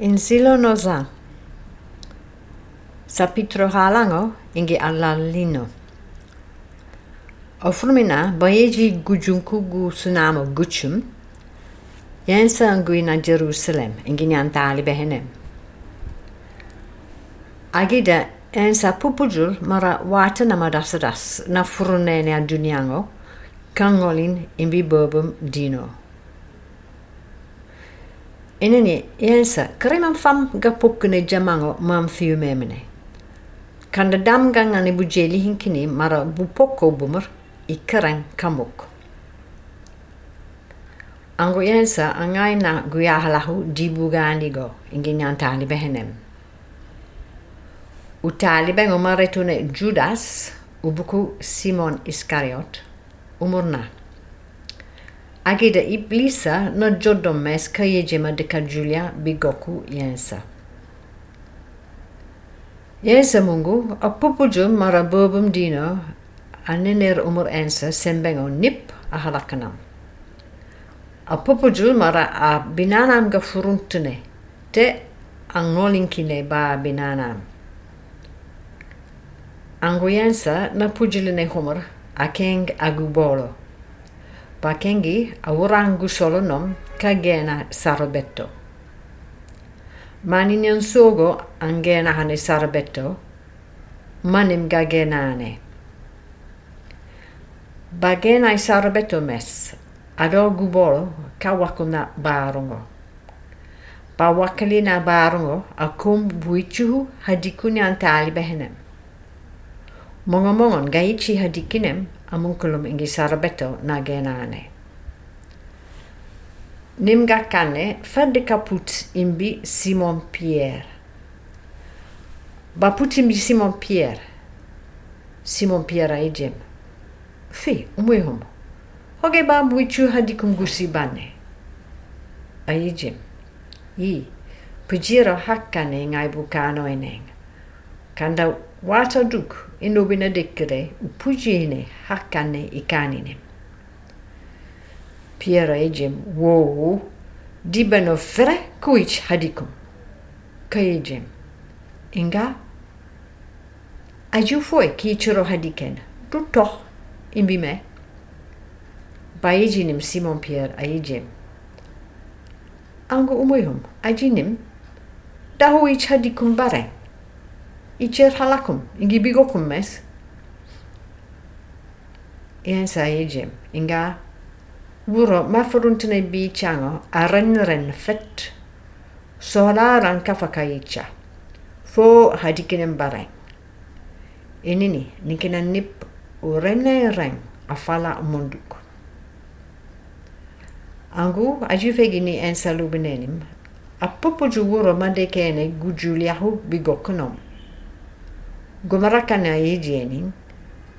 in silo noza sapitro halango ingi alla lino o furmina boyeji gujunkugu sunamo gucum yensa anguina jerusalem ingi nyantali behene agida ensa pupujul mara wata na madasadas na furunene a duniango kangolin imbi bobum dino enen e elsa karema fam gappokkene jamango mam fiyumemene kanda damgal ngal ne bujeli hinkini mara bu pokko bumer i karan kamok ango elsa a gayna guyahalahu dibugandigo ingi ñantalibe henem u talibengo maretune judas ubuku simon iscariot umurnak Agida iblisa no Jodo ka ye jema deka Julia bigoku yensa. Yensa mungu, apupu ju mara boobum dino anener umur yensa sembengo nip ahalakanam. Apupu ju mara a binanam ga te angolinkine ba binanam. Anguyensa yensa na pujiline humur a keng agubolo. వాకెంగి aurangu solonom kagena sarobetto. Maninion sogo angenahane sarobetto, manim gagenane. Bagenai sarobetto mes, adogu bolo kawakuna barongo. Pawakalina barongo akum buichuhu hadikuni antali behenem. Mongomongon gaichi hadikinem amunkulum ingi sarabeto na genane. Nimga kane fadde kaput imbi Simon Pierre. Baput imbi Simon Pierre. Simon Pierre a ijem. Fi, umwe hum. Hoge ba mwichu hadikum gusi bane. A ijem. Yi, pujiro hakane ngai bukano eneng. kanda wataduk inobinadikere upujine hakane ikanine. Piera ejem wo dibano fere kuich hadikum. Kaejem. Inga aju foi kichiro hadiken. Tuto imbime. Baejinim Simon Pierre aejem. Ango umoyum ajinim dahu ich hadikum bareng. يجيرها bigokum يجيبيكم مس ينسى يجيم inga wuro ma furuntina bi chango a ren ren fet sola ran kafa kayicha fo hadikinen bare inini nikina nip o renne ren afala munduk angu aju fegini salubnenim lubinenim, popo ju wuro mandekene gujuliahu bigoknom Gomarrakan ayejieniin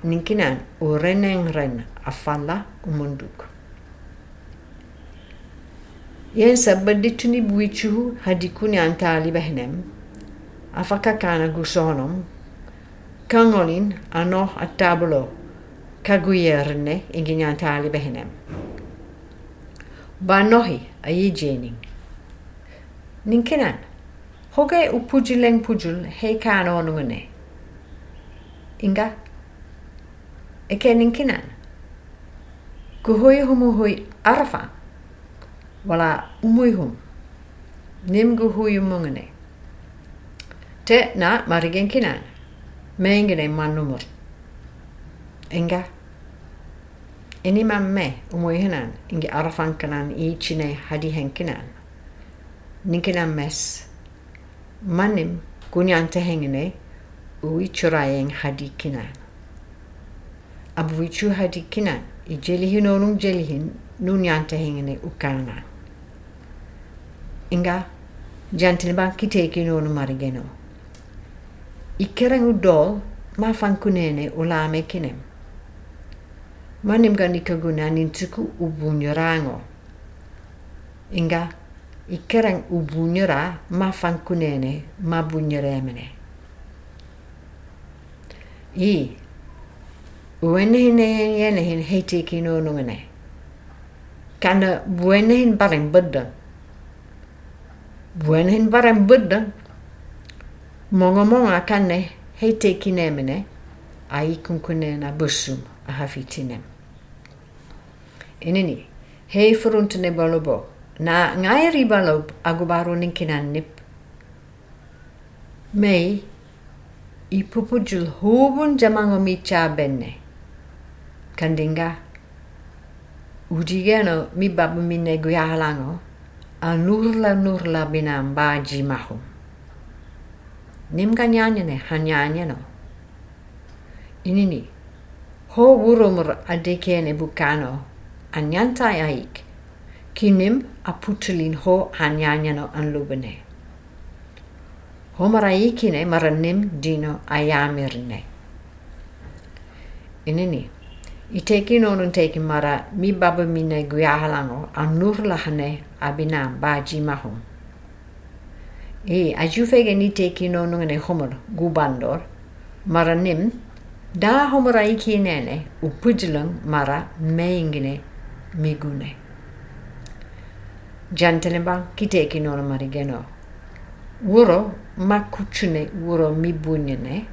ninkinaan urenen ren afalla umunduk. Yensa sabbadittuni buichuhu hadikuni antaali behnem afaka kana gusonom kangolin ano attabulo kaguyerne inginyantaali behnem. Banohi ayijienin. Ninkinaan, hoge upujileng pujul hei kaanonungane. inga ekeninkinän. Kuhui hui arfa, wala hum, Nim kuhui mungene. Te na marigen kinan, Meingene manumur. Inga. Enimän me umuihinän, ingi arfankanan iitsine kinan. Ninkinan mes. manim kunyan tehengene uyçurayeng hadikina ab uyçu hadikina i jelihin onun jelihin nun yanta hingene ukana inga jantin ban ki teki nonu marigeno ikereng u dol ma fan kunene u lame kinem manim ganika gunan intuku ubunyorango inga ikereng ubunyora ma fan kunene ma bunyoremene inga i wenehin ehen yenehin heitiki nonungene kana buenehin barem bedeng buenehin barem bedeng mongo mongo kane heitiki nemene a ikunkune na busum a hafitinem enini hei furuntene bolobo na ngairi balob agubaru ninkinan nip mei i pupujul hubun jamango mi cha benne kandinga ujigeno mi babu mi ne guyalango a nurla nurla binam ba jimahu nim ganyanyene hanyanyeno inini ho wurumur adekene bukano anyantai aik kinim a putulin ho hanyanyeno anlubene lubene homara yikine mara nem dino ayamirne inini iteki nonun teki mara mi baba mine guyahalango anurlahane abina bajimahum i e, ajufege ni teki nonungene homar gubandor mara nim da homara ikinene upujlung mara meingine migune jantelemba kiteki nonu marigeno wuro ma kuchne uro mi bunyne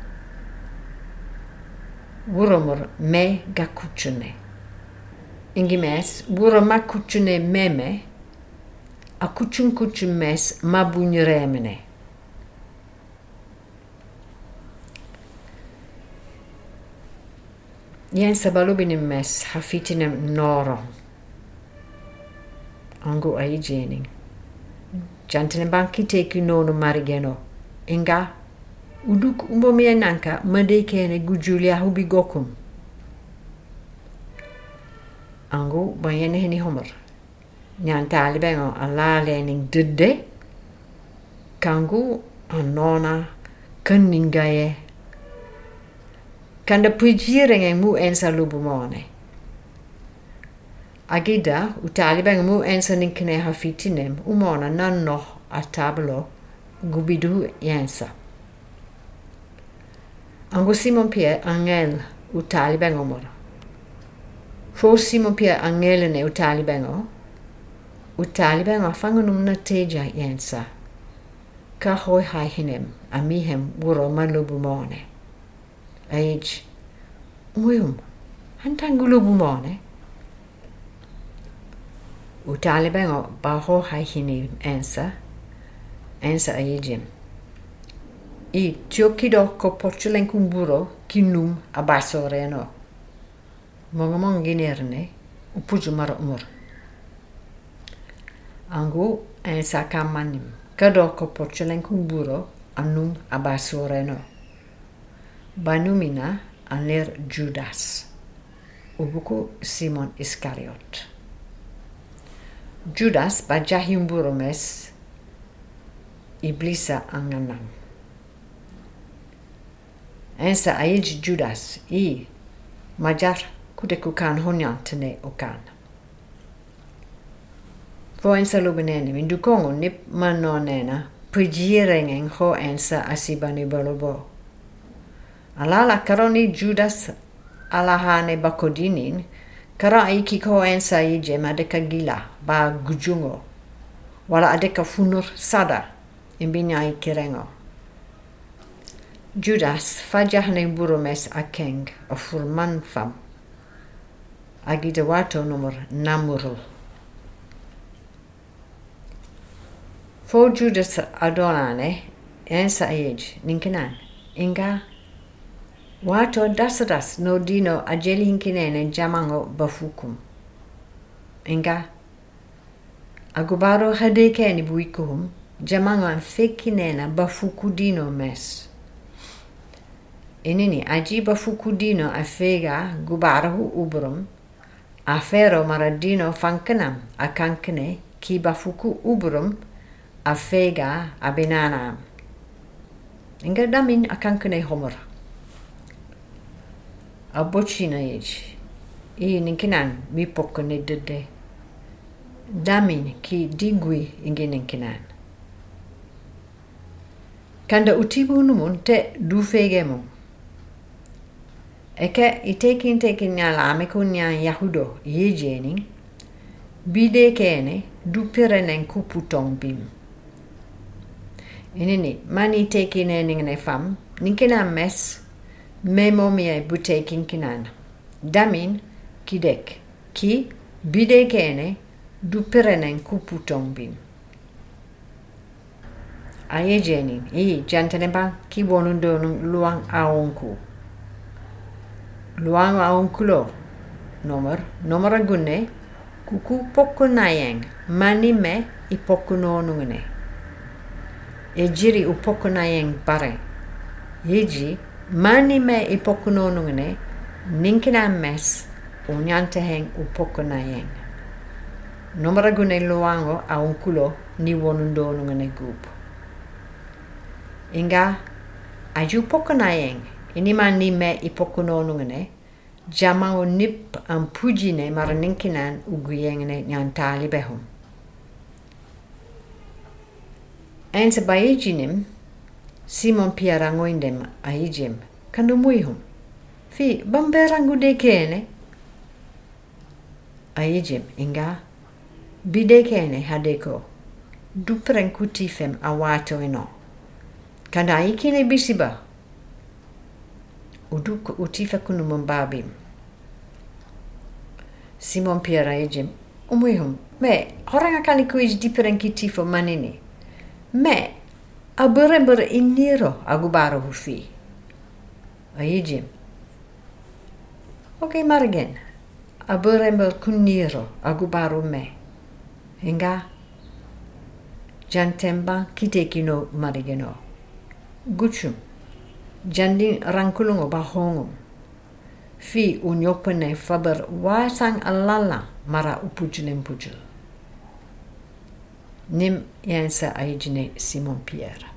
uromor me ga kuchne ingi mes uro ma kuchne meme a kuchun kuchun mes ma bunyremne Jens sa balubinim mes hafitinem noro. Angu aigienin. Jantinen banki teki nonu marigeno. Mm. e nga uduk umbomi e nanka ma dei kene gu julia hubi gokum angu ba yene heni homer nyan tali bengo ala lening dede kangu anona kanninga ye kanda pujire ngeng mu ensa lubu mone agida utali bengo mu ensa ninkine hafitinem umona nanno a tablok gubidu yensa angu simon pie angel u talibeng omor fo simon pie angelene u talibeng o u talibeng afangunum na teja yensa ka hoi hai hinem a mihem wuro malubu mone aij muyum hantangulubu mone u talibeng o ba hoi hai hinem ensa ensa a je I I čiokido ko počelen kumburo kinum abaso reno. Mongomong ginerne upuju maro umur. Angu ensa kamanim. Kado ko počelen kumburo anum abaso reno. Banumina aner Judas. Ubuku Simon Iskariot. Judas bajahimburo mes Iblisa ang Ensa aij Judas i majar kudekukan honyan tene okan. Vo ensa lubenene min dukongo nip manonena pujirengen ho ensa asibani bolobo. Alala karoni Judas alahane bakodinin kara aiki ko ensa ije madeka gila ba gujungo. Wala adeka funur sadar yn bynna i gyrengo. Judas, ffadiach neu bwrwmes a ceng o ffwrman ffam, a gyda wato nwmwr namwrl. Fo Judas a donane, yn sa eid, ni'n cynan, yn ga, wato dasadas no dino a jeli yn cynan yn jamango bafwcwm. Yn ga, a gwbarwch hydau cen i bwycwm, yn jamanga anfekinena bafukudino mes inini aji bafukudino afega gubarahu ubrum afero maradino fankenam akankene ki bafuku ubrum afega abinanam inga damin akankene homer abochina yeji i ninkinan mi pokkene dede damin ki digwi ingi ninkinan kannda utibunumun te dufege mum eke i tekin tekinya lame kunya yahudo yejeni bidekene dupirenen kuputon bim inini mani tekinenine fam ninkina mes memomiyai butekin kinana damin kidek ki bidekene dupirenen kuputon bim a jejeni i jantaneba ki wonun luang aonku. Luang aonkulo, nomor, nomor agunne, kuku poku manime mani me i E jiri u poku naeng pare. Iji, mani me i poku no nungne, Nomor agunne luang aonkulo ni wonun donungne gupu. Inga ein ju pokonaeng in ima ni me i pokononungen ne. Jama o nip an pujine mar an inkinan u guiengene ni an tali behum. Ense ba ijinim, Simon pia rangoindem a ijim, kandu muihum. Fi, bambe rangu dekeene. A ijim, inga, bidekeene hadeko, dupren kutifem a wato enoa. Kanaikine bisiba. Uduk utifa kunu mumbabi. Simon Pierrejem. Umuihum. Me, horanga kanikuij diperenkitifo manini. Me, aburebur iniro agubaro hufi. Aijim. Oke margen. Aburebur kuniro agubaro me. Enga. Jantemba kitekino marigeno. Gucciu, jandin o bahong Fi unyopene faber waisang alala mara upujinem pujul Nim jensa aijine Simon Pierre.